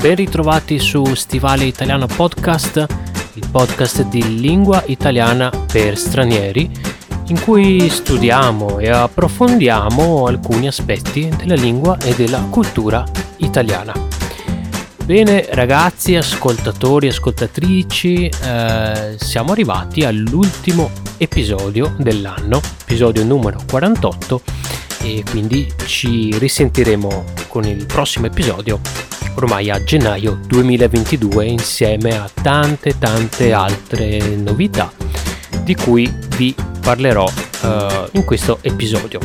ben ritrovati su Stivale Italiano Podcast, il podcast di lingua italiana per stranieri, in cui studiamo e approfondiamo alcuni aspetti della lingua e della cultura italiana. Bene ragazzi, ascoltatori, ascoltatrici, eh, siamo arrivati all'ultimo episodio dell'anno, episodio numero 48 e quindi ci risentiremo con il prossimo episodio ormai a gennaio 2022 insieme a tante tante altre novità di cui vi parlerò uh, in questo episodio.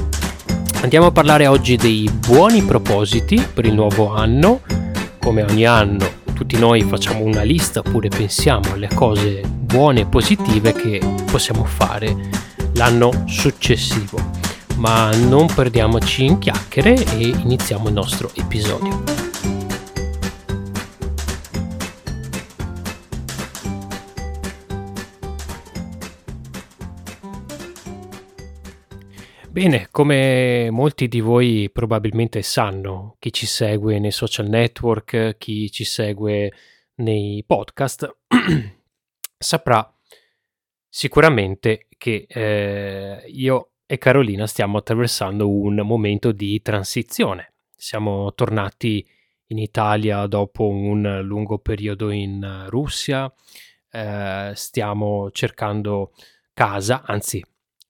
Andiamo a parlare oggi dei buoni propositi per il nuovo anno. Come ogni anno tutti noi facciamo una lista oppure pensiamo alle cose buone e positive che possiamo fare l'anno successivo. Ma non perdiamoci in chiacchiere e iniziamo il nostro episodio. Bene, come molti di voi probabilmente sanno, chi ci segue nei social network, chi ci segue nei podcast, saprà sicuramente che eh, io e Carolina stiamo attraversando un momento di transizione. Siamo tornati in Italia dopo un lungo periodo in Russia, eh, stiamo cercando casa, anzi,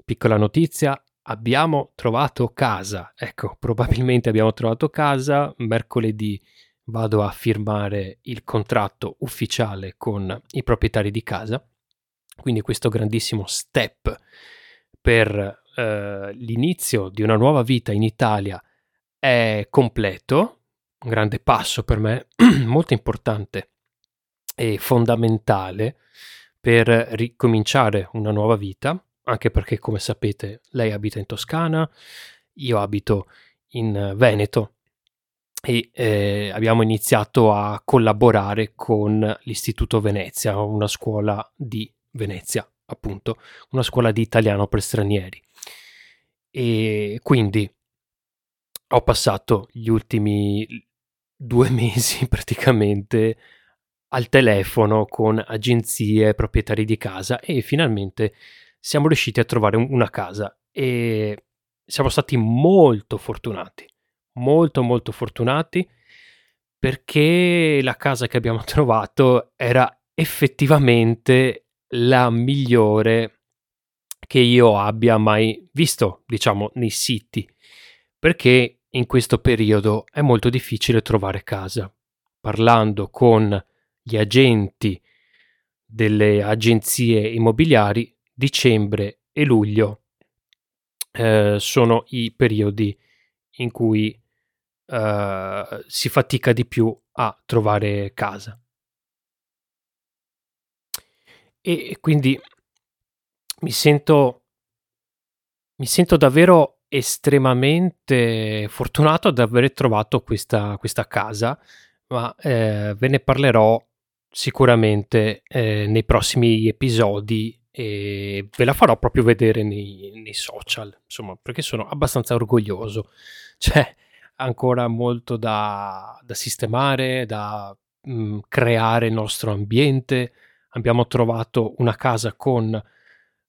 piccola notizia, abbiamo trovato casa. Ecco, probabilmente abbiamo trovato casa. Mercoledì vado a firmare il contratto ufficiale con i proprietari di casa. Quindi questo grandissimo step per eh, l'inizio di una nuova vita in Italia è completo. Un grande passo per me, molto importante e fondamentale per ricominciare una nuova vita anche perché come sapete lei abita in Toscana, io abito in Veneto e eh, abbiamo iniziato a collaborare con l'Istituto Venezia, una scuola di Venezia, appunto, una scuola di italiano per stranieri. E quindi ho passato gli ultimi due mesi praticamente al telefono con agenzie, proprietari di casa e finalmente siamo riusciti a trovare una casa e siamo stati molto fortunati, molto molto fortunati perché la casa che abbiamo trovato era effettivamente la migliore che io abbia mai visto, diciamo, nei siti, perché in questo periodo è molto difficile trovare casa. Parlando con gli agenti delle agenzie immobiliari dicembre e luglio eh, sono i periodi in cui eh, si fatica di più a trovare casa. E quindi mi sento, mi sento davvero estremamente fortunato ad aver trovato questa, questa casa, ma eh, ve ne parlerò sicuramente eh, nei prossimi episodi e ve la farò proprio vedere nei, nei social, insomma, perché sono abbastanza orgoglioso. C'è ancora molto da, da sistemare, da mh, mm, creare il nostro ambiente. Abbiamo trovato una casa con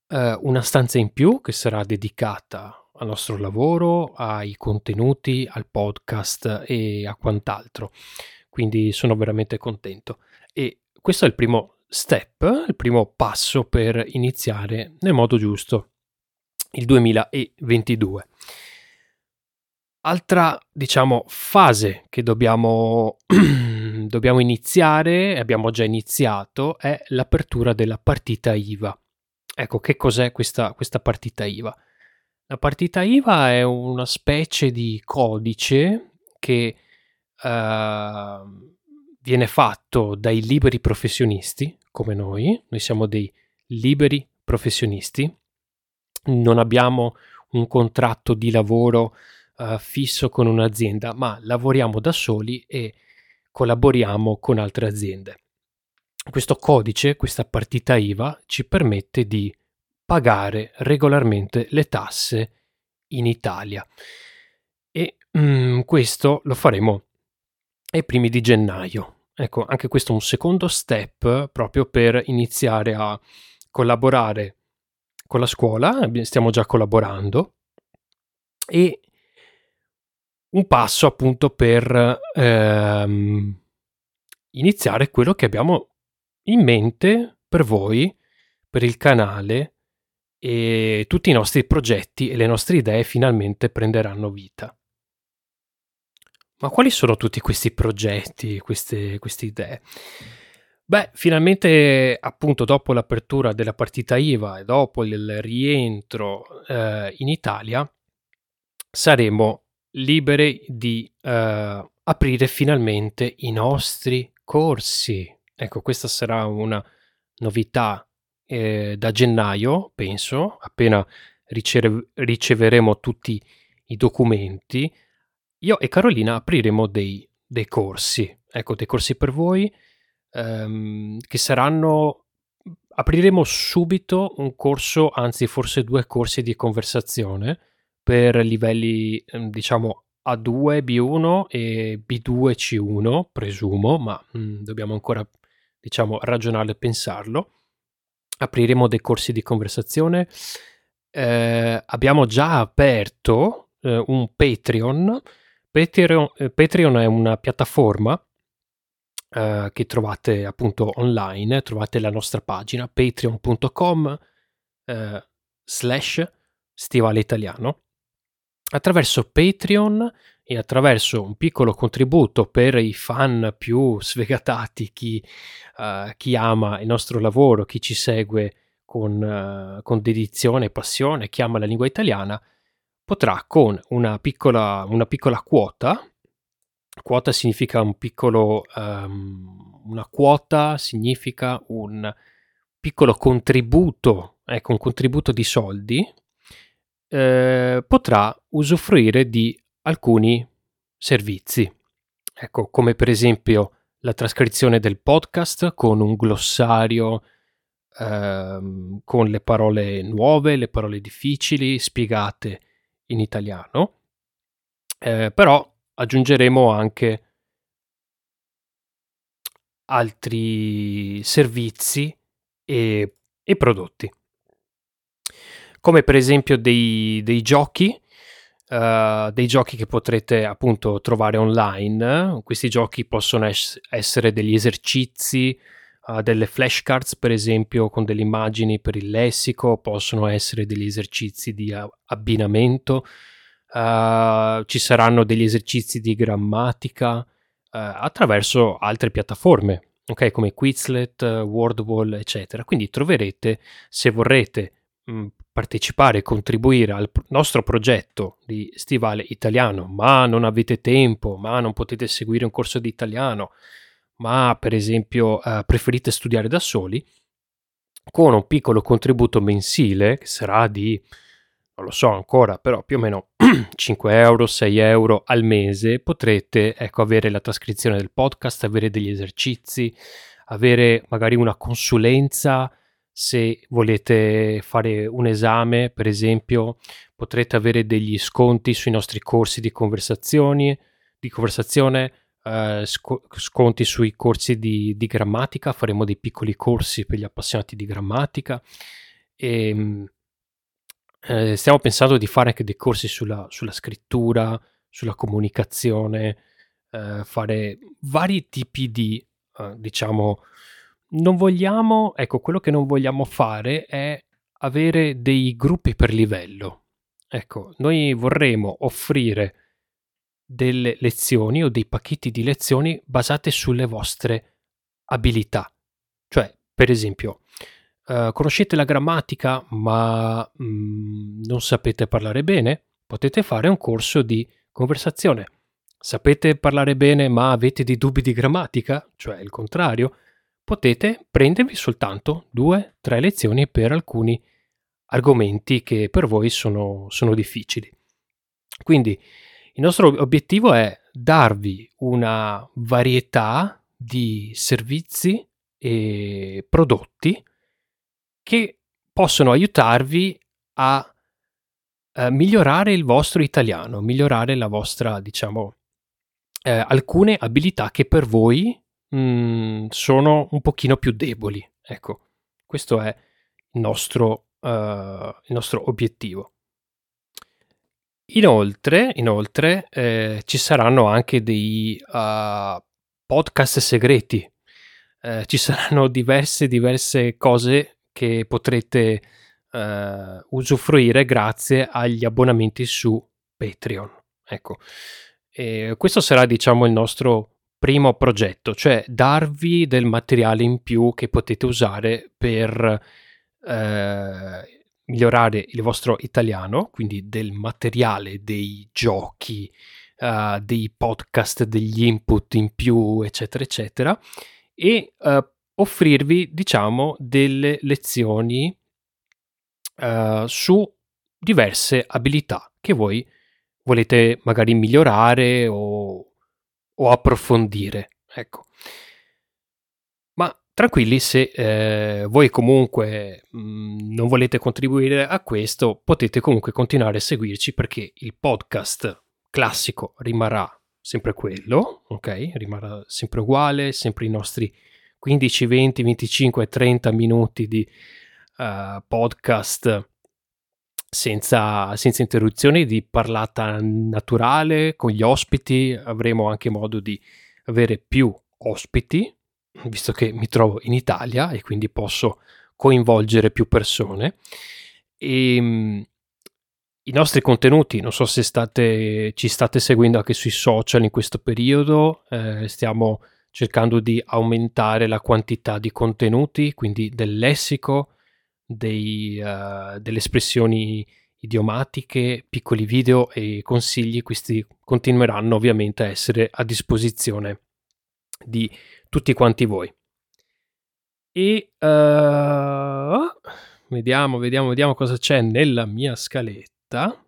eh, una stanza in più che sarà dedicata al nostro lavoro, ai contenuti, al podcast e a quant'altro. Quindi sono veramente contento. E questo è il primo step, il primo passo per iniziare nel modo giusto il 2022. Altra, diciamo, fase che dobbiamo, dobbiamo iniziare, abbiamo già iniziato, è l'apertura della partita IVA. Ecco, che cos'è questa, questa partita IVA? La partita IVA è una specie di codice che uh, viene fatto dai liberi professionisti come noi, noi siamo dei liberi professionisti, non abbiamo un contratto di lavoro uh, fisso con un'azienda, ma lavoriamo da soli e collaboriamo con altre aziende. Questo codice, questa partita IVA, ci permette di pagare regolarmente le tasse in Italia. E mm, questo lo faremo ai primi di gennaio ecco, anche questo è un secondo step proprio per iniziare a collaborare con la scuola, stiamo già collaborando, e un passo appunto per ehm, iniziare quello che abbiamo in mente per voi, per il canale e tutti i nostri progetti e le nostre idee finalmente prenderanno vita. Ma quali sono tutti questi progetti, queste, queste idee? Beh, finalmente, appunto, dopo l'apertura della partita IVA e dopo il rientro eh, in Italia, saremo liberi di eh, aprire finalmente i nostri corsi. Ecco, questa sarà una novità eh, da gennaio, penso, appena ricev- riceveremo tutti i documenti io e Carolina apriremo dei, dei corsi, ecco, dei corsi per voi ehm, che saranno... Apriremo subito un corso, anzi forse due corsi di conversazione per livelli, ehm, diciamo, A2, B1 e B2, C1, presumo, ma mh, mm, dobbiamo ancora, diciamo, ragionare e pensarlo. Apriremo dei corsi di conversazione. Eh, abbiamo già aperto eh, un Patreon Patreon, eh, Patreon è una piattaforma eh, che trovate appunto online, trovate la nostra pagina patreon.com eh, slash stivale italiano. Attraverso Patreon e attraverso un piccolo contributo per i fan più sfegatati, chi, uh, chi ama il nostro lavoro, chi ci segue con, uh, con dedizione e passione, chi ama la lingua italiana, potrà con una piccola, una piccola quota, quota significa un piccolo, um, una quota significa un piccolo contributo, ecco un contributo di soldi, eh, potrà usufruire di alcuni servizi, ecco come per esempio la trascrizione del podcast con un glossario ehm, con le parole nuove, le parole difficili, spiegate in italiano, eh, però aggiungeremo anche altri servizi e, e prodotti, come per esempio dei, dei giochi, uh, dei giochi che potrete appunto trovare online. Questi giochi possono es- essere degli esercizi, delle flashcards per esempio con delle immagini per il lessico, possono essere degli esercizi di abbinamento, uh, ci saranno degli esercizi di grammatica uh, attraverso altre piattaforme, ok, come Quizlet, Wordwall, eccetera. Quindi troverete, se vorrete mh, partecipare e contribuire al nostro progetto di stivale italiano, ma non avete tempo, ma non potete seguire un corso di italiano, ma per esempio eh, preferite studiare da soli, con un piccolo contributo mensile che sarà di, non lo so ancora, però più o meno 5 euro, 6 euro al mese, potrete ecco, avere la trascrizione del podcast, avere degli esercizi, avere magari una consulenza se volete fare un esame, per esempio, potrete avere degli sconti sui nostri corsi di conversazioni, di conversazione, eh, sc- sconti sui corsi di, di, grammatica, faremo dei piccoli corsi per gli appassionati di grammatica e ehm, eh, stiamo pensando di fare anche dei corsi sulla, sulla scrittura, sulla comunicazione, eh, fare vari tipi di, eh, diciamo, non vogliamo, ecco, quello che non vogliamo fare è avere dei gruppi per livello. Ecco, noi vorremmo offrire delle lezioni o dei pacchetti di lezioni basate sulle vostre abilità. Cioè, per esempio, uh, conoscete la grammatica ma mm, non sapete parlare bene? Potete fare un corso di conversazione. Sapete parlare bene ma avete dei dubbi di grammatica? Cioè il contrario? Potete prendervi soltanto due, tre lezioni per alcuni argomenti che per voi sono, sono difficili. Quindi il nostro obiettivo è darvi una varietà di servizi e prodotti che possono aiutarvi a, a migliorare il vostro italiano, migliorare la vostra, diciamo, eh, alcune abilità che per voi mh, mm, sono un pochino più deboli. Ecco, questo è il nostro, uh, il nostro obiettivo. Inoltre, inoltre eh, ci saranno anche dei uh, podcast segreti. Eh, ci saranno diverse, diverse cose che potrete uh, usufruire grazie agli abbonamenti su Patreon. Ecco, e questo sarà diciamo il nostro primo progetto, cioè darvi del materiale in più che potete usare per eh, migliorare il vostro italiano, quindi del materiale, dei giochi, uh, dei podcast, degli input in più, eccetera, eccetera, e uh, offrirvi, diciamo, delle lezioni uh, su diverse abilità che voi volete magari migliorare o, o approfondire. Ecco. Tranquilli, se eh, voi comunque mh, mm, non volete contribuire a questo, potete comunque continuare a seguirci perché il podcast classico rimarrà sempre quello, ok? Rimarrà sempre uguale, sempre i nostri 15, 20, 25, 30 minuti di uh, podcast senza, senza interruzioni, di parlata naturale con gli ospiti. Avremo anche modo di avere più ospiti visto che mi trovo in Italia e quindi posso coinvolgere più persone. E, ehm, I nostri contenuti, non so se state, ci state seguendo anche sui social in questo periodo, eh, stiamo cercando di aumentare la quantità di contenuti, quindi del lessico, dei, uh, delle espressioni idiomatiche, piccoli video e consigli, questi continueranno ovviamente a essere a disposizione di tutti quanti voi. E uh, vediamo, vediamo, vediamo cosa c'è nella mia scaletta.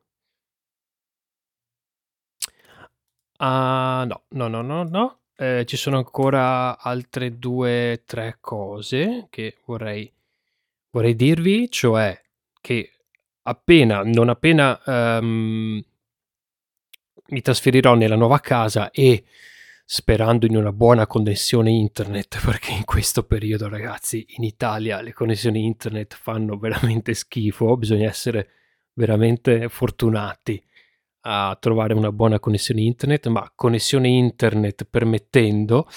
Ah, no, no, no, no, no. Eh, ci sono ancora altre due, tre cose che vorrei, vorrei dirvi, cioè che appena, non appena um, mi trasferirò nella nuova casa e sperando in una buona connessione internet perché in questo periodo ragazzi in Italia le connessioni internet fanno veramente schifo. Bisogna essere veramente fortunati a trovare una buona connessione internet ma connessione internet permettendo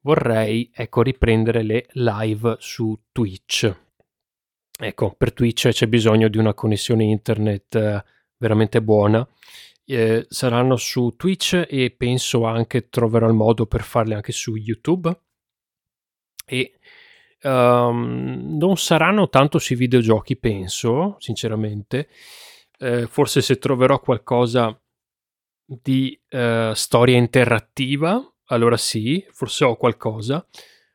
vorrei ecco riprendere le live su Twitch. Ecco per Twitch c'è bisogno di una connessione internet eh, veramente buona eh, saranno su Twitch e penso anche troverò il modo per farle anche su YouTube. E um, non saranno tanto sui videogiochi, penso, sinceramente. Eh, forse se troverò qualcosa di uh, storia interattiva, allora sì, forse ho qualcosa,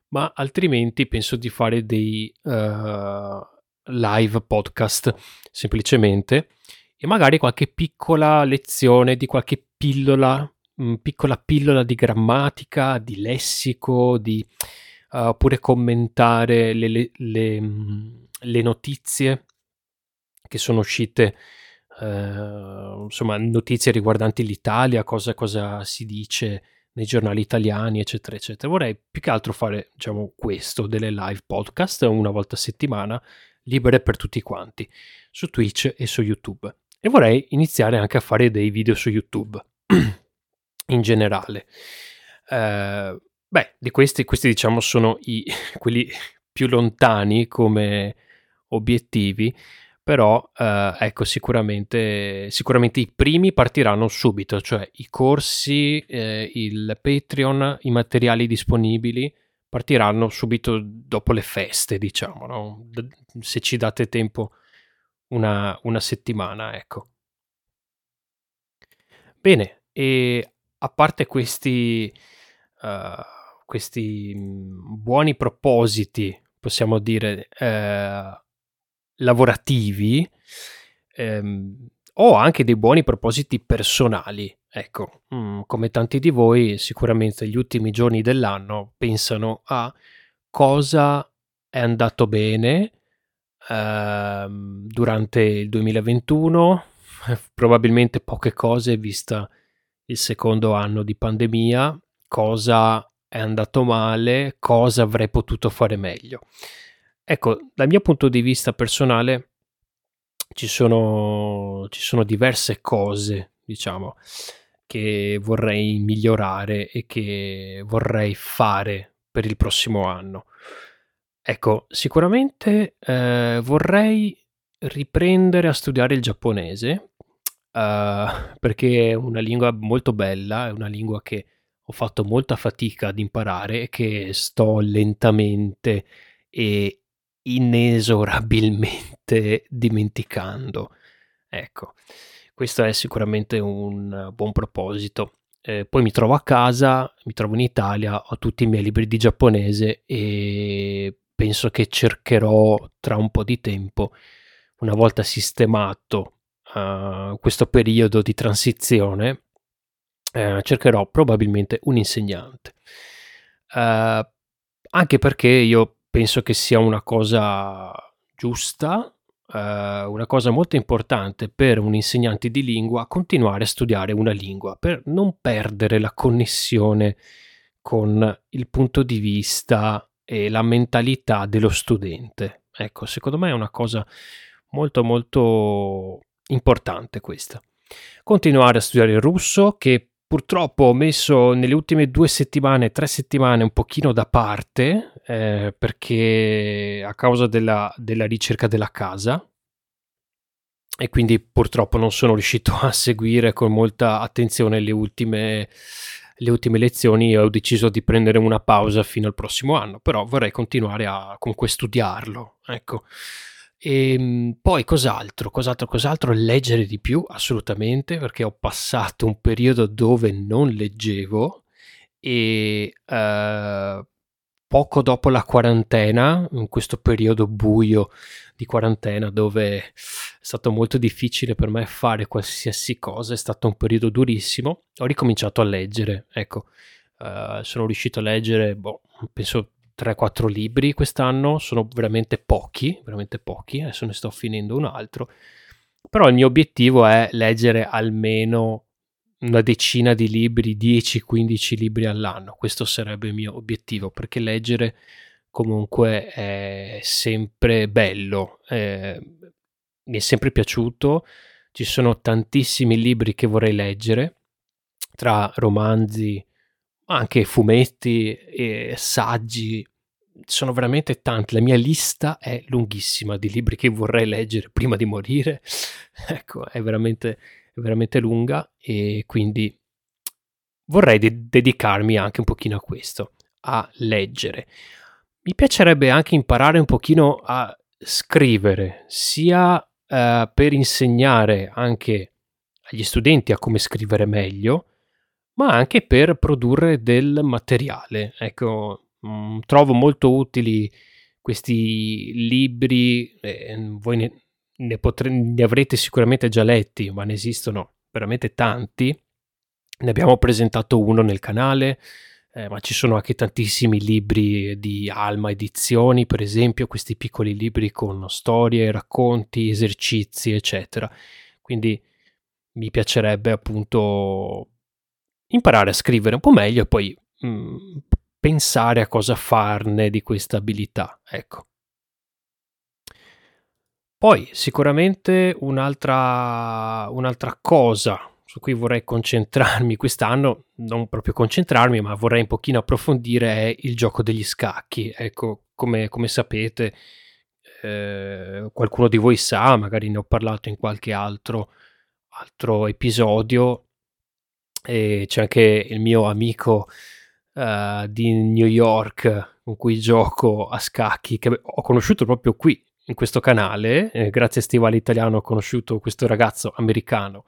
ma altrimenti penso di fare dei uh, live podcast semplicemente e magari qualche piccola lezione di qualche pillola, mh, mm, piccola pillola di grammatica, di lessico, di uh, oppure commentare le, le, le, mm, le, notizie che sono uscite, uh, insomma, notizie riguardanti l'Italia, cosa, cosa si dice nei giornali italiani, eccetera, eccetera. Vorrei più che altro fare, diciamo, questo, delle live podcast una volta a settimana, libere per tutti quanti, su Twitch e su YouTube e vorrei iniziare anche a fare dei video su YouTube in generale. Uh, beh, di questi, questi diciamo sono i, quelli più lontani come obiettivi, però uh, ecco sicuramente, sicuramente i primi partiranno subito, cioè i corsi, eh, il Patreon, i materiali disponibili partiranno subito dopo le feste, diciamo, no? se ci date tempo una, una settimana, ecco. Bene, e a parte questi, uh, questi mm, buoni propositi, possiamo dire, uh, lavorativi, um, ho anche dei buoni propositi personali. Ecco, mm, come tanti di voi, sicuramente gli ultimi giorni dell'anno pensano a cosa è andato bene, Ehm, durante il 2021, probabilmente poche cose vista il secondo anno di pandemia, cosa è andato male, cosa avrei potuto fare meglio. Ecco, dal mio punto di vista personale ci sono, ci sono diverse cose, diciamo, che vorrei migliorare e che vorrei fare per il prossimo anno. Ecco, sicuramente eh, vorrei riprendere a studiare il giapponese uh, perché è una lingua molto bella, è una lingua che ho fatto molta fatica ad imparare e che sto lentamente e inesorabilmente dimenticando. Ecco, questo è sicuramente un buon proposito. Eh, poi mi trovo a casa, mi trovo in Italia, ho tutti i miei libri di giapponese e penso che cercherò tra un po' di tempo, una volta sistemato uh, questo periodo di transizione, uh, cercherò probabilmente un insegnante. Uh, anche perché io penso che sia una cosa giusta, una cosa molto importante per un insegnante di lingua continuare a studiare una lingua per non perdere la connessione con il punto di vista e la mentalità dello studente. Ecco, secondo me è una cosa molto molto importante questa. Continuare a studiare il russo che purtroppo ho messo nelle ultime due settimane, tre settimane un pochino da parte eh, perché a causa della, della ricerca della casa e quindi purtroppo non sono riuscito a seguire con molta attenzione le ultime le ultime lezioni ho deciso di prendere una pausa fino al prossimo anno, però vorrei continuare a comunque studiarlo, ecco. E ehm, poi cos'altro? Cos'altro? Cos'altro? Leggere di più, assolutamente, perché ho passato un periodo dove non leggevo e uh, poco dopo la quarantena, in questo periodo buio di quarantena dove è stato molto difficile per me fare qualsiasi cosa, è stato un periodo durissimo, ho ricominciato a leggere, ecco, uh, sono riuscito a leggere, boh, penso 3-4 libri quest'anno, sono veramente pochi, veramente pochi, adesso ne sto finendo un altro, però il mio obiettivo è leggere almeno una decina di libri, 10-15 libri all'anno, questo sarebbe il mio obiettivo, perché leggere comunque è sempre bello, eh, mi è sempre piaciuto, ci sono tantissimi libri che vorrei leggere, tra romanzi, anche fumetti e saggi, sono veramente tanti, la mia lista è lunghissima di libri che vorrei leggere prima di morire, ecco, è veramente, è veramente lunga e quindi vorrei de- dedicarmi anche un pochino a questo, a leggere. Mi piacerebbe anche imparare un pochino a scrivere, sia eh, per insegnare anche agli studenti a come scrivere meglio, ma anche per produrre del materiale. Ecco, mh, mm, trovo molto utili questi libri, eh, voi ne, ne, potre, ne avrete sicuramente già letti, ma ne esistono veramente tanti. Ne abbiamo presentato uno nel canale, eh, ma ci sono anche tantissimi libri di Alma Edizioni, per esempio, questi piccoli libri con storie, racconti, esercizi, eccetera. Quindi mi piacerebbe appunto imparare a scrivere un po' meglio e poi mh, mm, pensare a cosa farne di questa abilità, ecco. Poi sicuramente un'altra, un'altra cosa su cui vorrei concentrarmi quest'anno, non proprio concentrarmi, ma vorrei un pochino approfondire è il gioco degli scacchi. Ecco, come, come sapete, eh, qualcuno di voi sa, magari ne ho parlato in qualche altro, altro episodio, e c'è anche il mio amico uh, di New York con cui gioco a scacchi, che ho conosciuto proprio qui, in questo canale, eh, grazie a Stivale Italiano ho conosciuto questo ragazzo americano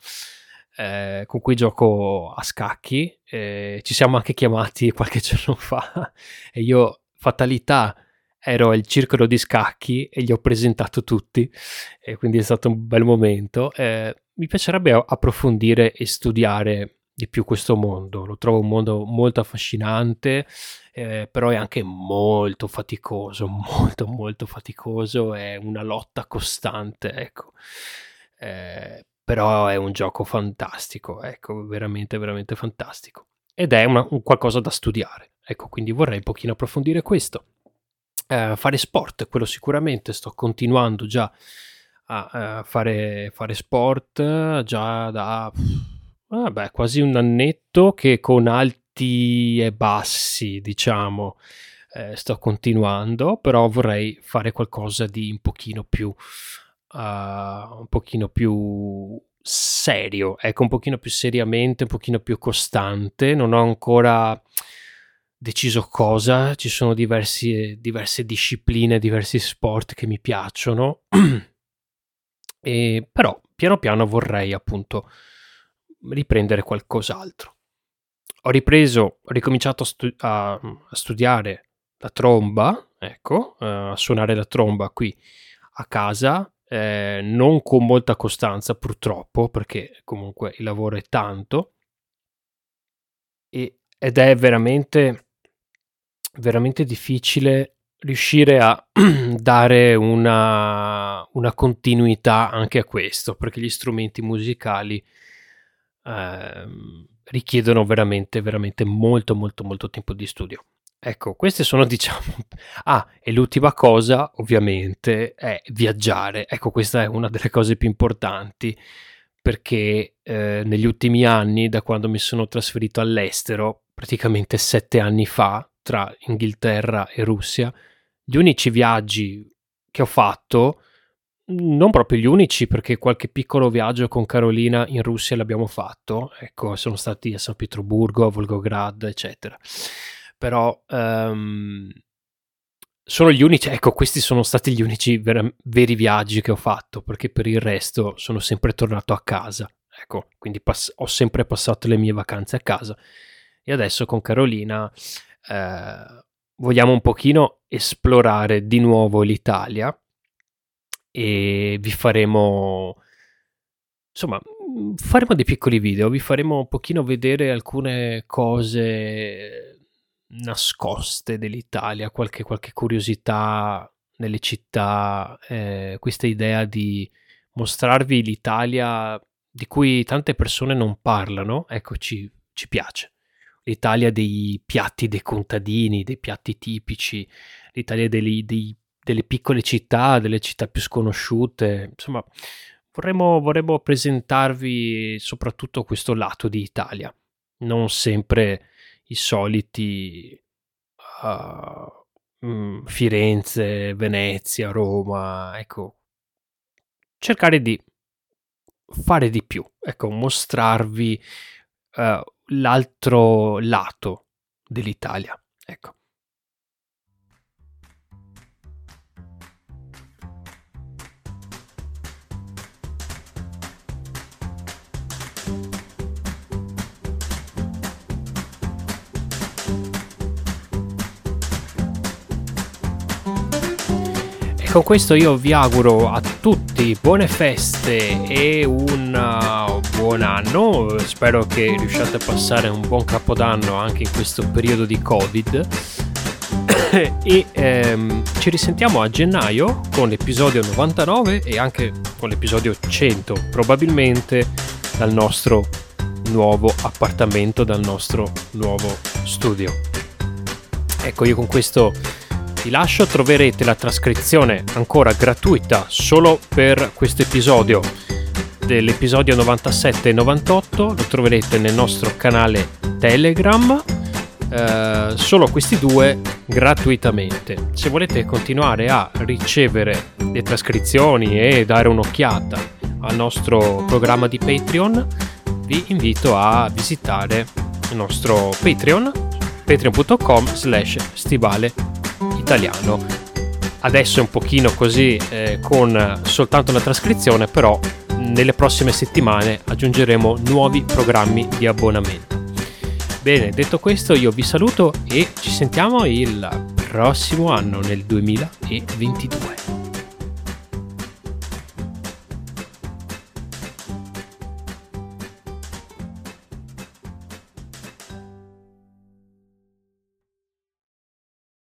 eh, con cui gioco a scacchi. Eh, ci siamo anche chiamati qualche giorno fa e io, fatalità, ero al circolo di scacchi e gli ho presentato tutti e quindi è stato un bel momento. Eh, mi piacerebbe approfondire e studiare di più questo mondo. Lo trovo un mondo molto affascinante, eh, però è anche molto faticoso, molto molto faticoso, è una lotta costante, ecco. Eh, però è un gioco fantastico, ecco, veramente, veramente fantastico. Ed è una, un qualcosa da studiare, Ecco, quindi vorrei un pochino approfondire questo. Eh, fare sport, quello sicuramente, sto continuando già a, a fare, fare, sport già da vabbè, quasi un annetto che con alti e bassi, diciamo, eh, sto continuando, però vorrei fare qualcosa di un pochino più, uh, un pochino più serio, ecco, un pochino più seriamente, un pochino più costante. Non ho ancora deciso cosa, ci sono diversi, diverse discipline, diversi sport che mi piacciono, e, però piano piano vorrei appunto riprendere qualcos'altro. Ho ripreso, ho ricominciato a, stu- a, a studiare la tromba, ecco, uh, a suonare la tromba qui a casa, eh, non con molta costanza purtroppo, perché comunque il lavoro è tanto, e, ed è veramente, veramente difficile riuscire a dare una, una, continuità anche a questo, perché gli strumenti musicali eh, richiedono veramente, veramente molto, molto, molto tempo di studio. Ecco, queste sono diciamo... Ah, e l'ultima cosa ovviamente è viaggiare. Ecco, questa è una delle cose più importanti perché eh, negli ultimi anni, da quando mi sono trasferito all'estero, praticamente sette anni fa, tra Inghilterra e Russia, gli unici viaggi che ho fatto, non proprio gli unici, perché qualche piccolo viaggio con Carolina in Russia l'abbiamo fatto, ecco, sono stati a San Pietroburgo, a Volgograd, eccetera però um, sono gli unici, ecco, questi sono stati gli unici ver- veri viaggi che ho fatto, perché per il resto sono sempre tornato a casa, ecco, quindi pass- ho sempre passato le mie vacanze a casa. E adesso con Carolina eh, vogliamo un pochino esplorare di nuovo l'Italia e vi faremo, insomma, faremo dei piccoli video, vi faremo un pochino vedere alcune cose nascoste dell'Italia, qualche, qualche curiosità nelle città, eh, questa idea di mostrarvi l'Italia di cui tante persone non parlano, ecco, ci, ci piace. L'Italia dei piatti dei contadini, dei piatti tipici, l'Italia dei, dei, delle piccole città, delle città più sconosciute, insomma, vorremmo, vorremmo presentarvi soprattutto questo lato di Italia, non sempre i soliti uh, mh, Firenze, Venezia, Roma, ecco, cercare di fare di più, ecco, mostrarvi uh, l'altro lato dell'Italia, ecco. Con questo io vi auguro a tutti buone feste e un uh, buon anno. Spero che riusciate a passare un buon capodanno anche in questo periodo di Covid. e ehm, ci risentiamo a gennaio con l'episodio 99 e anche con l'episodio 100, probabilmente dal nostro nuovo appartamento, dal nostro nuovo studio. Ecco, io con questo vi lascio, troverete la trascrizione ancora gratuita solo per questo episodio dell'episodio 97 e 98, lo troverete nel nostro canale Telegram, eh, solo questi due gratuitamente. Se volete continuare a ricevere le trascrizioni e dare un'occhiata al nostro programma di Patreon, vi invito a visitare il nostro Patreon patreon.com slash stivale italiano. Adesso è un pochino così eh, con soltanto una trascrizione, però nelle prossime settimane aggiungeremo nuovi programmi di abbonamento. Bene, detto questo io vi saluto e ci sentiamo il prossimo anno nel 2022.